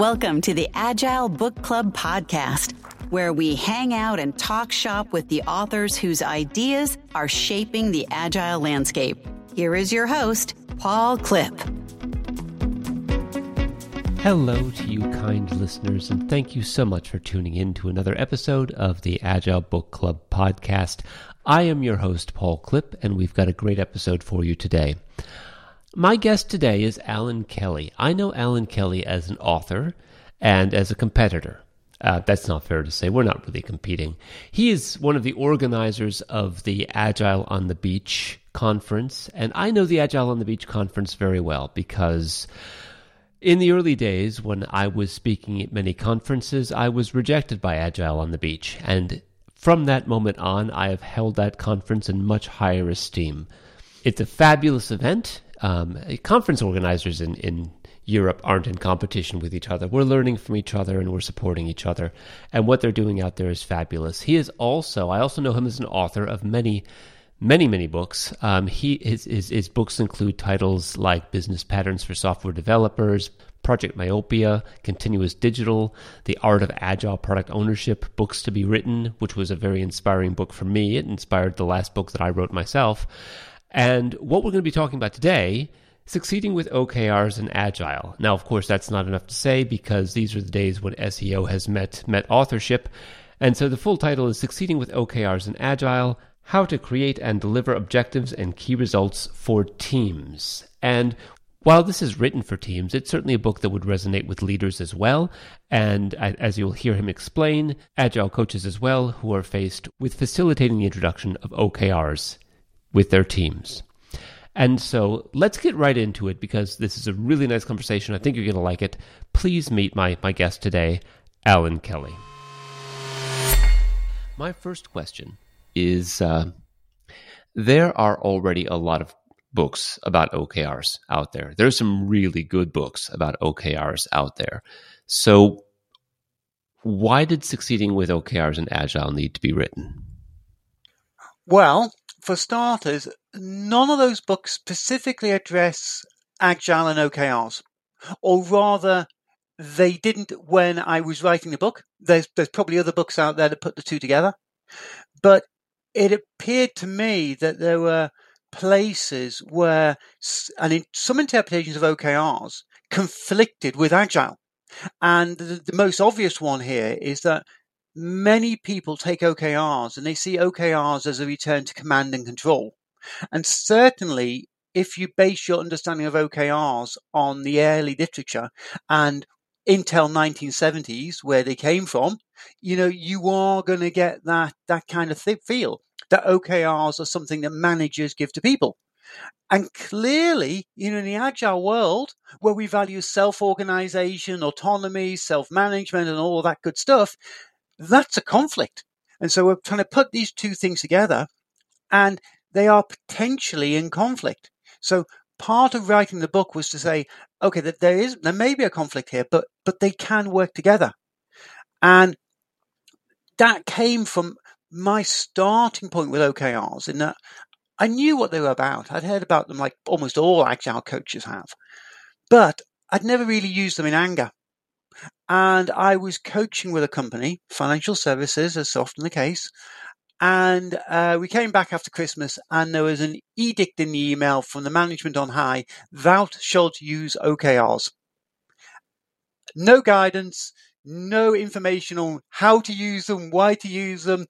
Welcome to the Agile Book Club podcast, where we hang out and talk shop with the authors whose ideas are shaping the Agile landscape. Here is your host, Paul Klipp. Hello to you, kind listeners, and thank you so much for tuning in to another episode of the Agile Book Club podcast. I am your host, Paul Klipp, and we've got a great episode for you today. My guest today is Allan Kelly. I know Allan Kelly as an author and as a competitor. Uh, that's not fair to say. We're not really competing. He is one of the organizers of the Agile on the Beach conference, and I know the Agile on the Beach conference very well because in the early days when I was speaking at many conferences, I was rejected by Agile on the Beach, and from that moment on, I have held that conference in much higher esteem. It's a fabulous event um, conference organizers in, in Europe aren't in competition with each other. We're learning from each other and we're supporting each other. And what they're doing out there is fabulous. He is also, I also know him as an author of many, many, many books. Um, he his, his, his books include titles like Business Patterns for Software Developers, Project Myopia, Continuous Digital, The Art of Agile Product Ownership, Books to Be Written, which was a very inspiring book for me. It inspired the last book that I wrote myself. And what we're going to be talking about today succeeding with OKRs and agile. Now, of course, that's not enough to say because these are the days when SEO has met met authorship. And so the full title is Succeeding with OKRs and Agile: How to Create and Deliver Objectives and Key Results for Teams. And while this is written for teams, it's certainly a book that would resonate with leaders as well. And as you'll hear him explain, agile coaches as well who are faced with facilitating the introduction of OKRs with their teams. And so let's get right into it because this is a really nice conversation. I think you're going to like it. Please meet my, my guest today, Allan Kelly. My first question is uh, there are already a lot of books about OKRs out there. There's some really good books about OKRs out there. So, why did succeeding with OKRs and Agile need to be written? Well, for starters, none of those books specifically address Agile and OKRs, or rather, they didn't when I was writing the book. There's there's probably other books out there that put the two together, but it appeared to me that there were places where, and in some interpretations of OKRs conflicted with Agile. And the, the most obvious one here is that many people take OKRs and they see OKRs as a return to command and control. And certainly, if you base your understanding of OKRs on the early literature and Intel 1970s, where they came from, you know, you are going to get that, that kind of th- feel that OKRs are something that managers give to people. And clearly, you know, in the agile world where we value self organization, autonomy, self management, and all that good stuff, that's a conflict. And so we're trying to put these two things together and they are potentially in conflict. So part of writing the book was to say, okay, that there is, there may be a conflict here, but, but they can work together. And that came from my starting point with OKRs in that I knew what they were about. I'd heard about them like almost all agile coaches have, but I'd never really used them in anger. And I was coaching with a company, financial services, as often the case. And uh, we came back after Christmas, and there was an edict in the email from the management on high thou shalt use OKRs. No guidance, no information on how to use them, why to use them.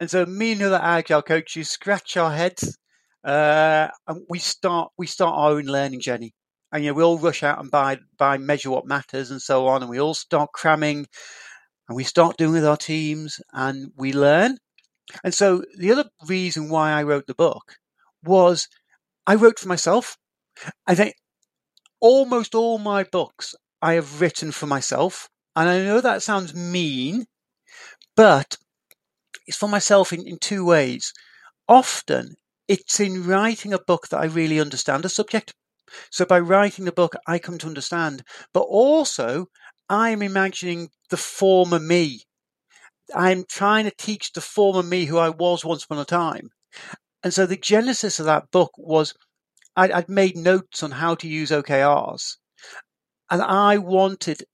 And so me and other agile coaches scratch our heads uh, and we start we start our own learning journey and you know we all rush out and buy buy measure what matters and so on and we all start cramming and we start doing with our teams and we learn. And so the other reason why i wrote the book was i wrote for myself. I think almost all my books i have written for myself and i know that sounds mean but it's for myself in, in two ways. Often it's in writing a book that i really understand a subject so by writing the book, I come to understand, but also I'm imagining the former me. I'm trying to teach the former me who I was once upon a time. And so the genesis of that book was I'd, I'd made notes on how to use OKRs. and I wanted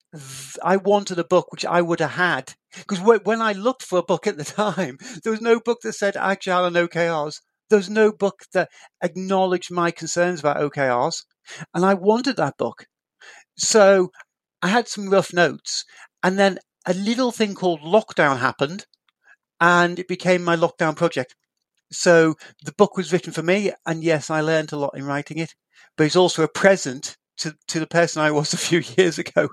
I wanted a book which I would have had because when I looked for a book at the time, there was no book that said Agile and OKRs. There was no book that acknowledged my concerns about OKRs, and I wanted that book. So I had some rough notes, and then a little thing called lockdown happened, and it became my lockdown project. So the book was written for me, and yes, I learned a lot in writing it, but it's also a present to, to the person I was a few years ago.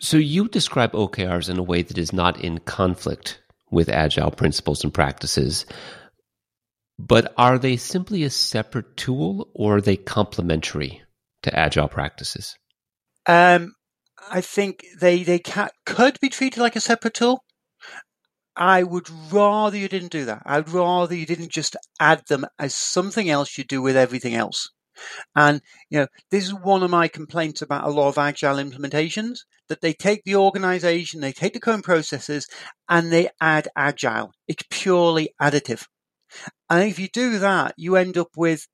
So you describe OKRs in a way that is not in conflict with agile principles and practices. But are they simply a separate tool or are they complementary to agile practices? Um, I think they they can, could be treated like a separate tool. I would rather you didn't do that. I'd rather you didn't just add them as something else you do with everything else. And, you know, this is one of my complaints about a lot of agile implementations that they take the organization, they take the current processes and they add agile. It's purely additive. And if you do that, you end up with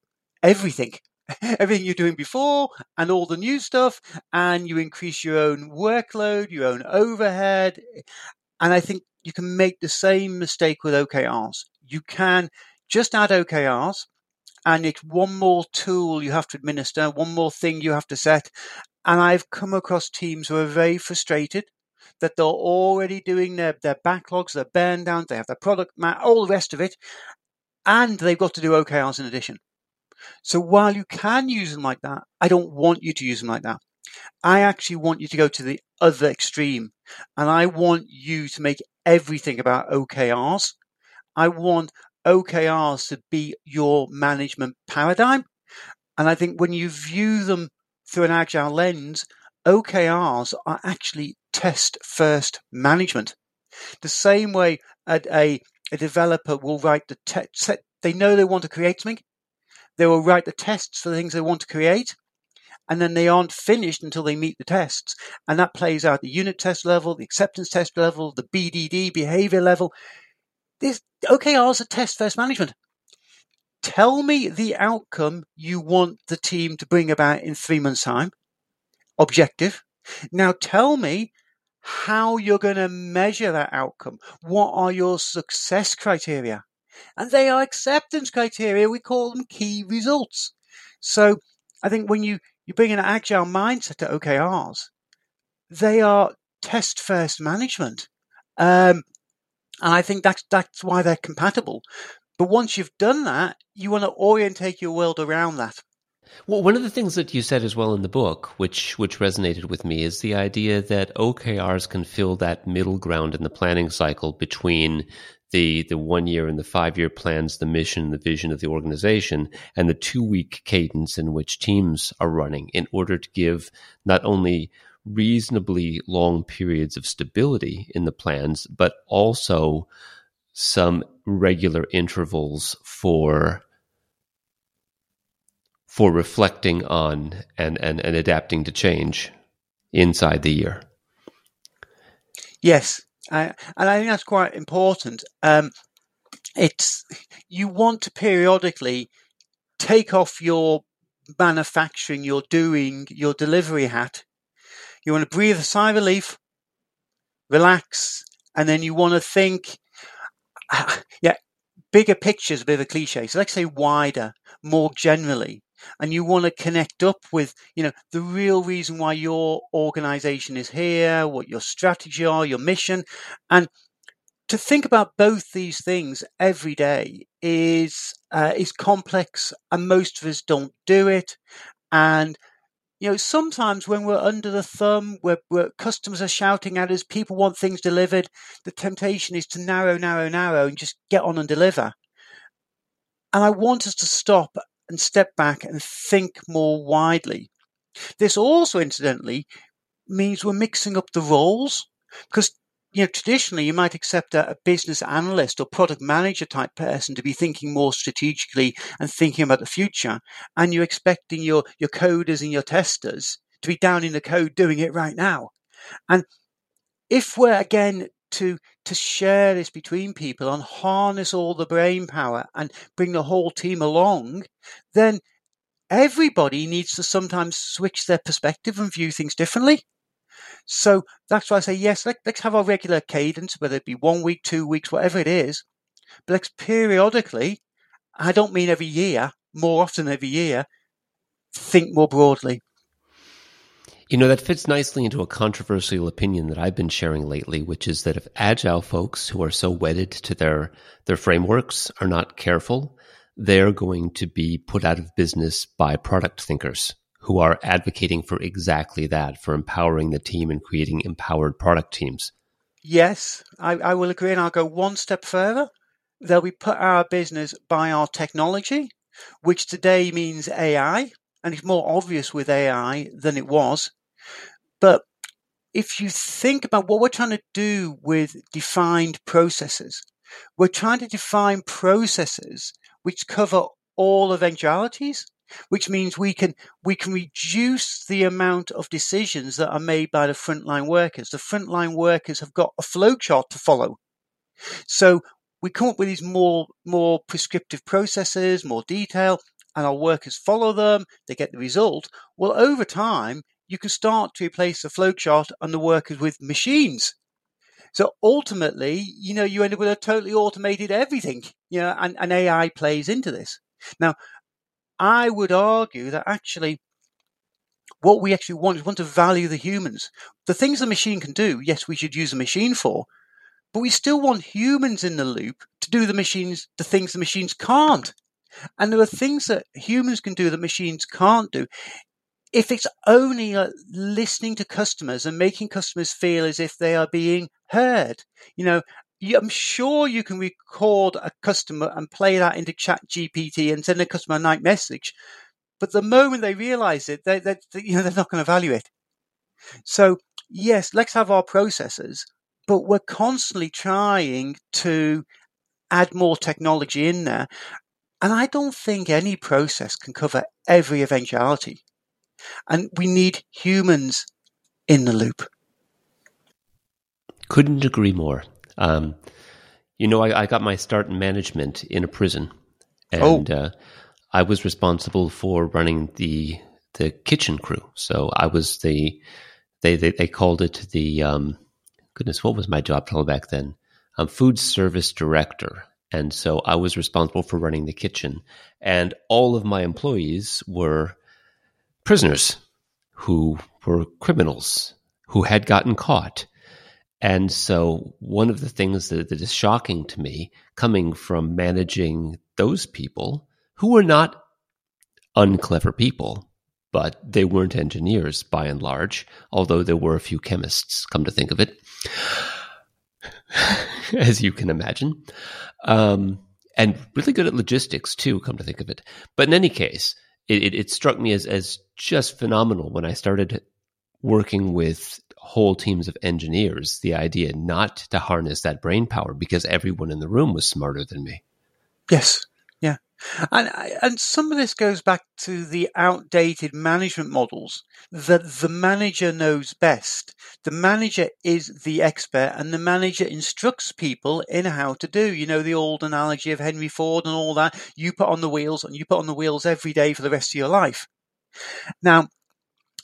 everything. everything you're doing before and all the new stuff, and you increase your own workload, your own overhead. And I think you can make the same mistake with OKRs. You can just add OKRs and it's one more tool you have to administer, one more thing you have to set. And I've come across teams who are very frustrated that they're already doing their, their backlogs, their burn downs, they have their product map, all the rest of it, and they've got to do OKRs in addition. So while you can use them like that, I don't want you to use them like that. I actually want you to go to the other extreme and I want you to make everything about OKRs. I want OKRs to be your management paradigm. And I think when you view them through an agile lens, OKRs are actually test first management. The same way at a, a developer will write the test, they know they want to create something. They will write the tests for the things they want to create. And then they aren't finished until they meet the tests. And that plays out the unit test level, the acceptance test level, the BDD behavior level. This OKRs are test first management. Tell me the outcome you want the team to bring about in three months' time. Objective. Now tell me how you're going to measure that outcome. What are your success criteria? And they are acceptance criteria. We call them key results. So I think when you, you bring an agile mindset to OKRs, they are test first management. Um, and I think that's, that's why they're compatible. But once you've done that, you want to orientate your world around that. Well, one of the things that you said as well in the book, which which resonated with me, is the idea that OKRs can fill that middle ground in the planning cycle between the the one year and the five year plans, the mission, the vision of the organization, and the two week cadence in which teams are running, in order to give not only reasonably long periods of stability in the plans, but also some regular intervals for for reflecting on and, and, and adapting to change inside the year. Yes, I, and I think that's quite important. Um, it's you want to periodically take off your manufacturing, your doing, your delivery hat, you want to breathe a sigh of relief, relax, and then you want to think, yeah, bigger pictures, a bit of a cliche. So let's say wider, more generally. And you want to connect up with, you know, the real reason why your organization is here, what your strategy are, your mission. And to think about both these things every day is uh, is complex, and most of us don't do it. And you know, sometimes when we're under the thumb, where, where, customers are shouting at us, people want things delivered, the temptation is to narrow, narrow, narrow and just get on and deliver. And I want us to stop and step back and think more widely. This also, incidentally, means we're mixing up the roles because you know, traditionally you might accept a, a, business analyst or product manager type person to be thinking more strategically and thinking about the future. And you're expecting your, your coders and your testers to be down in the code doing it right now. And if we're again to, to share this between people and harness all the brain power and bring the whole team along, then everybody needs to sometimes switch their perspective and view things differently. So that's why I say, yes, let, us have our regular cadence, whether it be one week, two weeks, whatever it is. But let's periodically, I don't mean every year, more often every year, think more broadly. You know, that fits nicely into a controversial opinion that I've been sharing lately, which is that if agile folks who are so wedded to their, their frameworks are not careful, they're going to be put out of business by product thinkers who are advocating for exactly that, for empowering the team and creating empowered product teams. Yes, I, I will agree, and I'll go one step further. They'll be put out of business by our technology, which today means AI, and it's more obvious with AI than it was. But if you think about what we're trying to do with defined processes, we're trying to define processes which cover all eventualities, which means we can we can reduce the amount of decisions that are made by the frontline workers. The frontline workers have got a flowchart to follow. So we come up with these more more prescriptive processes, more detail, and our workers follow them, they get the result. Well, over time, you can start to replace the flowchart and the workers with machines. So ultimately, you know, you end up with a totally automated everything, you know, and, and AI plays into this. Now, I would argue that actually what we actually want is want to value the humans. The things the machine can do, yes, we should use a machine for, but we still want humans in the loop to do the machines, the things the machines can't. And there are things that humans can do that machines can't do if it's only uh, listening to customers and making customers feel as if they are being heard, you know, I'm sure you can record a customer and play that into Chat GPT and send a customer a night message, but the moment they realize it, they, they, you know, they're not going to value it. So yes, let's have our processes, but we're constantly trying to add more technology in there. And I don't think any process can cover every eventuality. And we need humans in the loop. Couldn't agree more. Um, you know, I, I, got my start in management in a prison, and oh. uh, I was responsible for running the the kitchen crew. So I was the they they, they called it the um, goodness, what was my job title back then? Um, food service director. And so I was responsible for running the kitchen, and all of my employees were prisoners who were criminals who had gotten caught. And so, one of the things that, that is shocking to me, coming from managing those people who were not unclever people, but they weren't engineers by and large, although there were a few chemists, come to think of it, as you can imagine, um, and really good at logistics too, come to think of it. But in any case, it, it, it struck me as as just phenomenal when I started working with whole teams of engineers. The idea not to harness that brain power because everyone in the room was smarter than me. Yes, and, and some of this goes back to the outdated management models that the manager knows best. The manager is the expert and the manager instructs people in how to do. You know, the old analogy of Henry Ford and all that. You put on the wheels and you put on the wheels every day for the rest of your life. Now,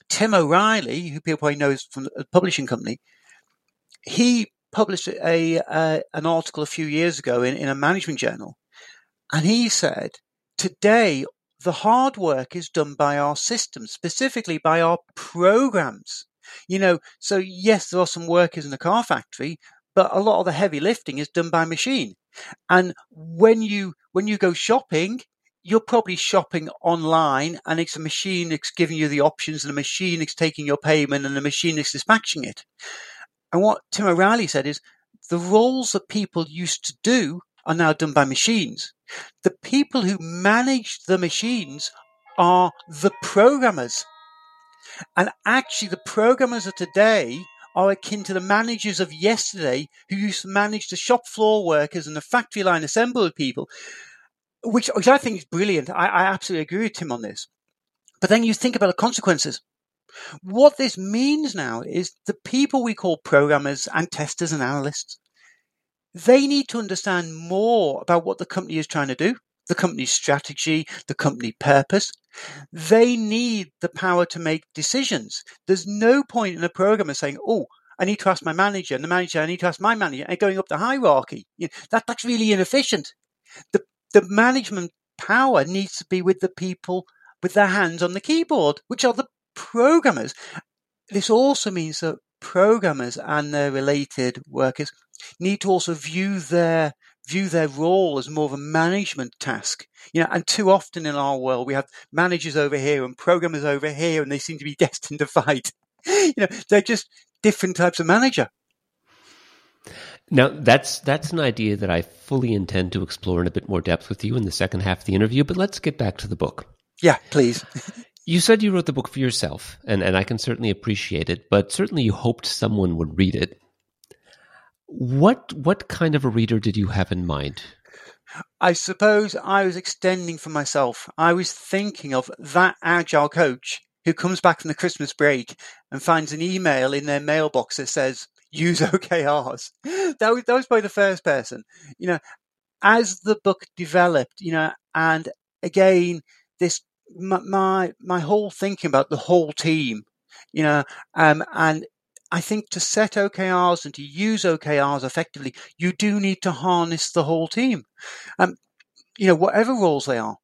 Tim O'Reilly, who people probably knows from the publishing company, he published a, an article a few years ago in, in a management journal and he said, today, the hard work is done by our systems, specifically by our programs. You know, so yes, there are some workers in the car factory, but a lot of the heavy lifting is done by machine. And when you, when you go shopping, you're probably shopping online and it's a machine that's giving you the options and a machine that's taking your payment and the machine is dispatching it. And what Tim O'Reilly said is the roles that people used to do are now done by machines. The people who manage the machines are the programmers. And actually, the programmers of today are akin to the managers of yesterday who used to manage the shop floor workers and the factory line assembly people, which, which I think is brilliant. I, I absolutely agree with Tim on this. But then you think about the consequences. What this means now is the people we call programmers and testers and analysts, they need to understand more about what the company is trying to do. the company's strategy, the company purpose. They need the power to make decisions. There's no point in a programmer saying, oh, I need to ask my manager, and the manager, I need to ask my manager, and going up the hierarchy. You know, that, that's really inefficient. The, the management power needs to be with the people with their hands on the keyboard, which are the programmers. This also means that programmers and their related workers need to also view their view their role as more of a management task. You know, and too often in our world we have managers over here and programmers over here, and they seem to be destined to fight. you know, they're just different types of manager. Now that's that's an idea that I fully intend to explore in a bit more depth with you in the second half of the interview. But let's get back to the book. Yeah, please. you said you wrote the book for yourself, and, and I can certainly appreciate it, but certainly you hoped someone would read it. What what kind of a reader did you have in mind? I suppose I was extending for myself. I was thinking of that agile coach who comes back from the Christmas break and finds an email in their mailbox that says, use OKRs. That was, that was probably the first person. You know, as the book developed, you know, and again, this, my, my, my whole thinking about the whole team, you know, um, and I think to set OKRs and to use OKRs effectively, you do need to harness the whole team, um, you know, whatever roles they are.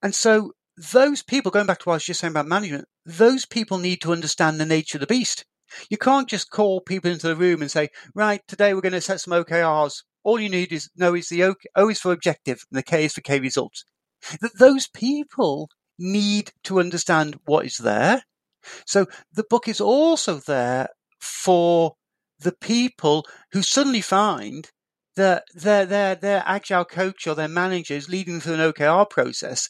And so those people, going back to what I was just saying about management, those people need to understand the nature of the beast. You can't just call people into the room and say, right, today we're going to set some OKRs. All you need is know is the O, o is for objective and the K is for K results. That those people need to understand what is there. So the book is also there for the people who suddenly find that their their their agile coach or their manager is leading through an OKR process,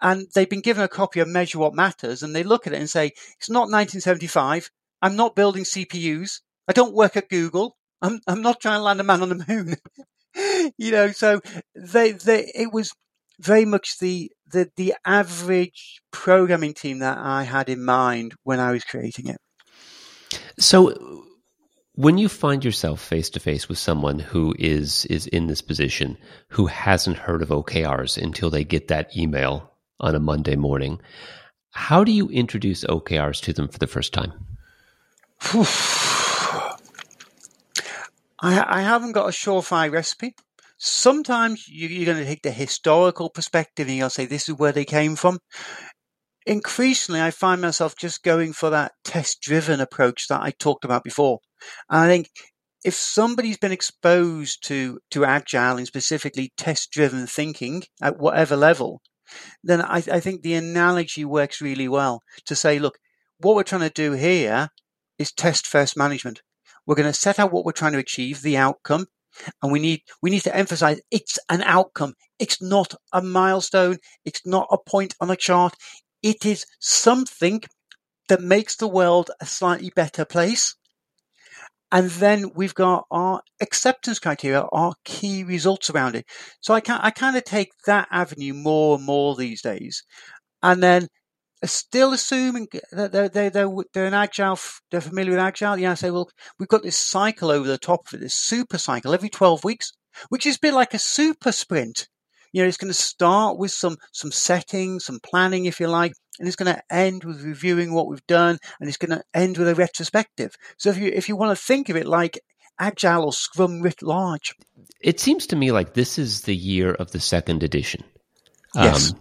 and they've been given a copy of Measure What Matters, and they look at it and say, "It's not 1975. I'm not building CPUs. I don't work at Google. I'm I'm not trying to land a man on the moon." you know, so they they it was very much the the the average programming team that I had in mind when I was creating it. So when you find yourself face to face with someone who is is in this position who hasn't heard of OKRs until they get that email on a Monday morning, how do you introduce OKRs to them for the first time? I, I haven't got a surefire recipe. Sometimes you, you're going to take the historical perspective and you'll say this is where they came from increasingly I find myself just going for that test driven approach that I talked about before. And I think if somebody's been exposed to, to agile and specifically test driven thinking at whatever level, then I, I think the analogy works really well to say, look, what we're trying to do here is test first management. We're going to set out what we're trying to achieve, the outcome, and we need we need to emphasize it's an outcome. It's not a milestone. It's not a point on a chart. It is something that makes the world a slightly better place. And then we've got our acceptance criteria, our key results around it. So I can I kind of take that avenue more and more these days. And then still assuming that they're, they're, they're, they're an agile, they're familiar with agile. Yeah, I say, well, we've got this cycle over the top of it, this super cycle every 12 weeks, which is a bit like a super sprint you know, it's going to start with some some settings, some planning, if you like, and it's going to end with reviewing what we've done, and it's going to end with a retrospective. So if you if you want to think of it like agile or scrum writ large, it seems to me like this is the year of the second edition. Yes. Um,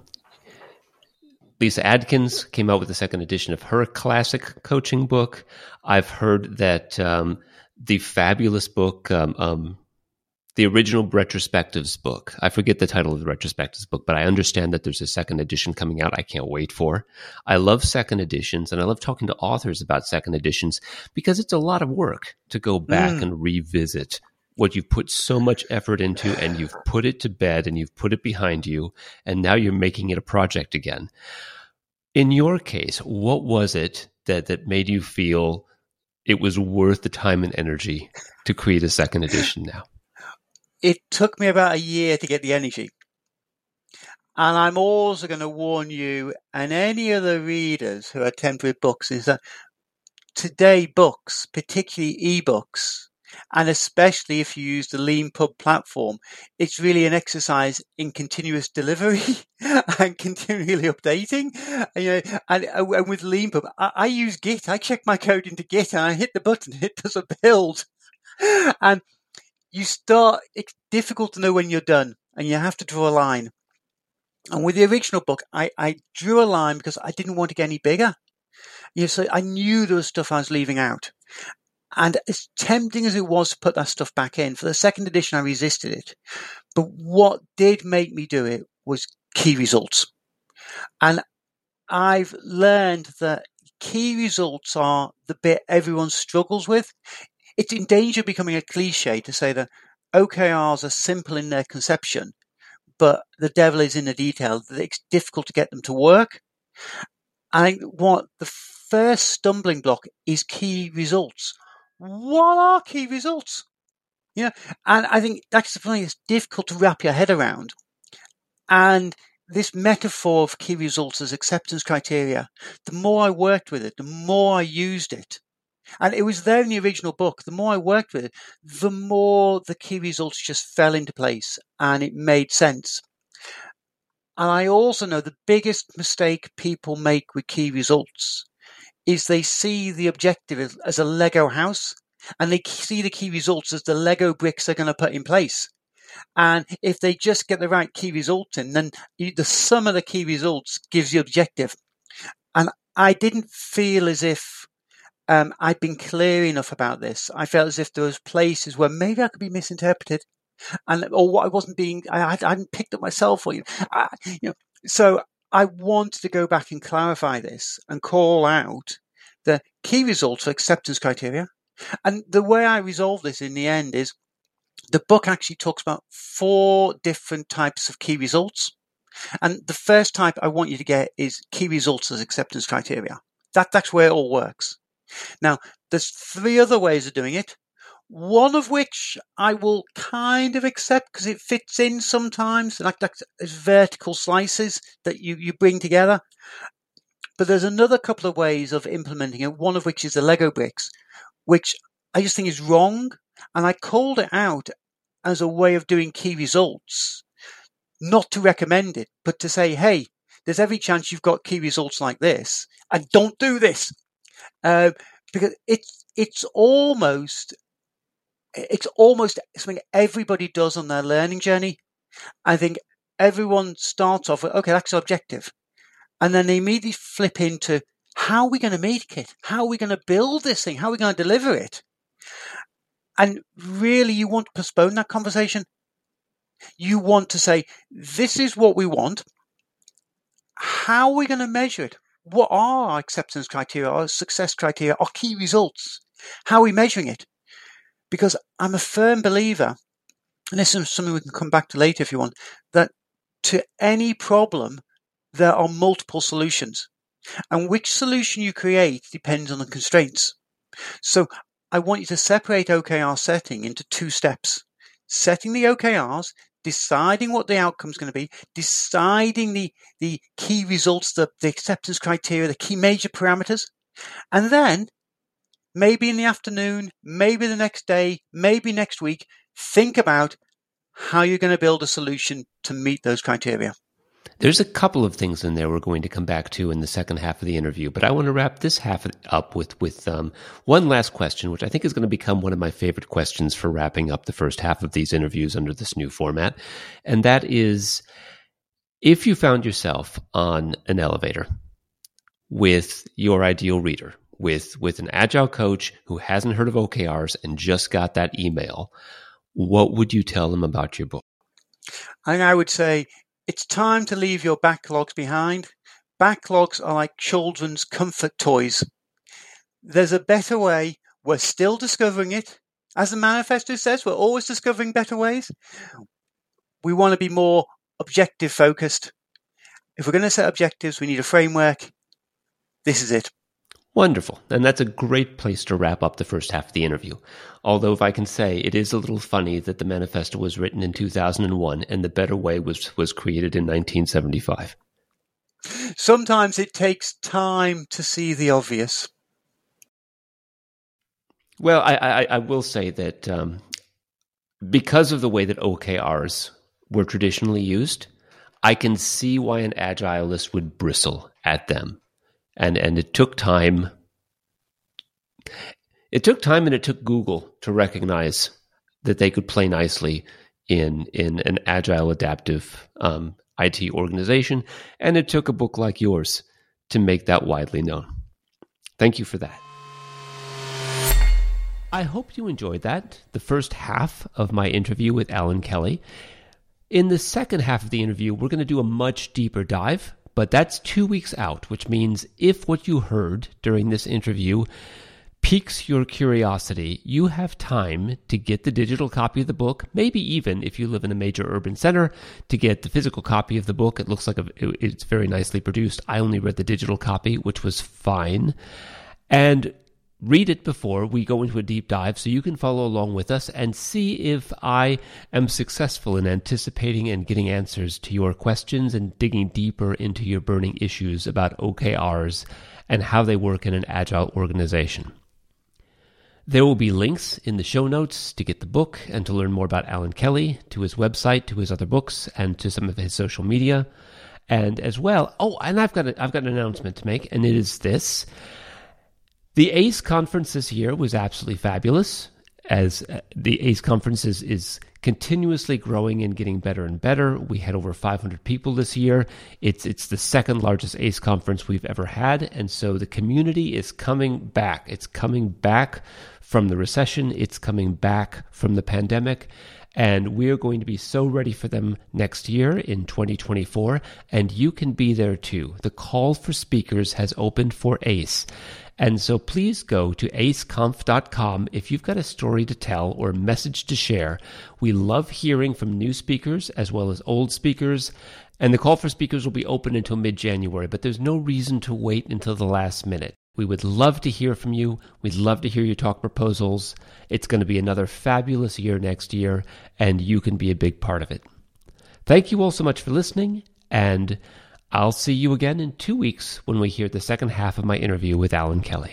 Lyssa Adkins came out with the second edition of her classic coaching book. I've heard that um, the fabulous book, um, um the original retrospectives book. I forget the title of the retrospectives book, but I understand that there's a second edition coming out. I can't wait for. I love second editions and I love talking to authors about second editions because it's a lot of work to go back mm. and revisit what you've put so much effort into and you've put it to bed and you've put it behind you and now you're making it a project again. In your case, what was it that that made you feel it was worth the time and energy to create a second edition now? It took me about a year to get the energy. And I'm also going to warn you and any other readers who attempt with books is that today books, particularly ebooks, And especially if you use the Leanpub platform, it's really an exercise in continuous delivery and continually updating. You know, and, uh, and with Leanpub, I, I use Git. I check my code into Git and I hit the button. It does a build. And you start, it's difficult to know when you're done and you have to draw a line. And with the original book, I, I drew a line because I didn't want to get any bigger. You know, so I knew there was stuff I was leaving out. And as tempting as it was to put that stuff back in, for the second edition, I resisted it. But what did make me do it was key results. And I've learned that key results are the bit everyone struggles with. It's in danger of becoming a cliche to say that OKRs are simple in their conception, but the devil is in the detail. It's difficult to get them to work. I think what the first stumbling block is key results. What are key results? You know, and I think that's the thing it's difficult to wrap your head around. And this metaphor of key results as acceptance criteria, the more I worked with it, the more I used it, and it was there in the original book. The more I worked with it, the more the key results just fell into place and it made sense. And I also know the biggest mistake people make with key results is they see the objective as a Lego house and they see the key results as the Lego bricks they're going to put in place. And if they just get the right key result in, then the sum of the key results gives the objective. And I didn't feel as if um, I'd been clear enough about this. I felt as if there was places where maybe I could be misinterpreted, and or what I wasn't being, I, I hadn't picked up myself, or you I, you know, so I wanted to go back and clarify this and call out the key results for acceptance criteria. And the way I resolve this in the end is the book actually talks about four different types of key results. And the first type I want you to get is key results as acceptance criteria. That, that's where it all works. Now, there's three other ways of doing it. One of which I will kind of accept because it fits in sometimes, like, like vertical slices that you, you bring together. But there's another couple of ways of implementing it, one of which is the Lego bricks, which I just think is wrong. And I called it out as a way of doing key results, not to recommend it, but to say, hey, there's every chance you've got key results like this, and don't do this. Uh, because it's it's almost it's almost something everybody does on their learning journey. I think everyone starts off with okay, that's objective, and then they immediately flip into how are we going to make it? How are we going to build this thing? How are we going to deliver it? And really, you want to postpone that conversation. You want to say, this is what we want. How are we going to measure it? What are our acceptance criteria, our success criteria, our key results? How are we measuring it? Because I'm a firm believer, and this is something we can come back to later if you want, that to any problem, there are multiple solutions. And which solution you create depends on the constraints. So I want you to separate OKR setting into two steps. Setting the OKRs, deciding what the outcome is going to be, deciding the, the key results, the, the acceptance criteria, the key major parameters. And then maybe in the afternoon, maybe the next day, maybe next week, think about how you're going to build a solution to meet those criteria. There's a couple of things in there we're going to come back to in the second half of the interview, but I want to wrap this half up with with um, one last question, which I think is going to become one of my favorite questions for wrapping up the first half of these interviews under this new format, and that is: if you found yourself on an elevator with your ideal reader, with with an agile coach who hasn't heard of OKRs and just got that email, what would you tell them about your book? And I would say it's time to leave your backlogs behind. Backlogs are like children's comfort toys. There's a better way. We're still discovering it. As the manifesto says, we're always discovering better ways. We want to be more objective focused. If we're going to set objectives, we need a framework. This is it. Wonderful. And that's a great place to wrap up the first half of the interview. Although, if I can say, it is a little funny that the manifesto was written in 2001 and the Better Way was, was created in 1975. Sometimes it takes time to see the obvious. Well, I, I, I will say that um, because of the way that OKRs were traditionally used, I can see why an agilist would bristle at them. And and it took time. It took time and it took Google to recognize that they could play nicely in in an agile adaptive um, IT organization. And it took a book like yours to make that widely known. Thank you for that. I hope you enjoyed that, the first half of my interview with Allan Kelly. In the second half of the interview, we're going to do a much deeper dive, but that's two weeks out, which means if what you heard during this interview piques your curiosity, you have time to get the digital copy of the book. Maybe even if you live in a major urban center, to get the physical copy of the book. It looks like a, it's very nicely produced. I only read the digital copy, which was fine. And read it before we go into a deep dive so you can follow along with us and see if I am successful in anticipating and getting answers to your questions and digging deeper into your burning issues about OKRs and how they work in an agile organization. There will be links in the show notes to get the book and to learn more about Allan Kelly, to his website, to his other books, and to some of his social media. And as well, oh, and I've got a, I've got an announcement to make, and it is this: the ACE conference this year was absolutely fabulous. As uh, the ACE conference is, is continuously growing and getting better and better. We had over 500 people this year. It's it's the second largest ACE conference we've ever had, and so the community is coming back. It's coming back from the recession, it's coming back from the pandemic. And we're going to be so ready for them next year in 2024. And you can be there too. The call for speakers has opened for ACE. And so please go to aceconf.com if you've got a story to tell or a message to share. We love hearing from new speakers as well as old speakers. And the call for speakers will be open until mid January, but there's no reason to wait until the last minute. We would love to hear from you. We'd love to hear your talk proposals. It's going to be another fabulous year next year, and you can be a big part of it. Thank you all so much for listening, and I'll see you again in two weeks when we hear the second half of my interview with Allan Kelly.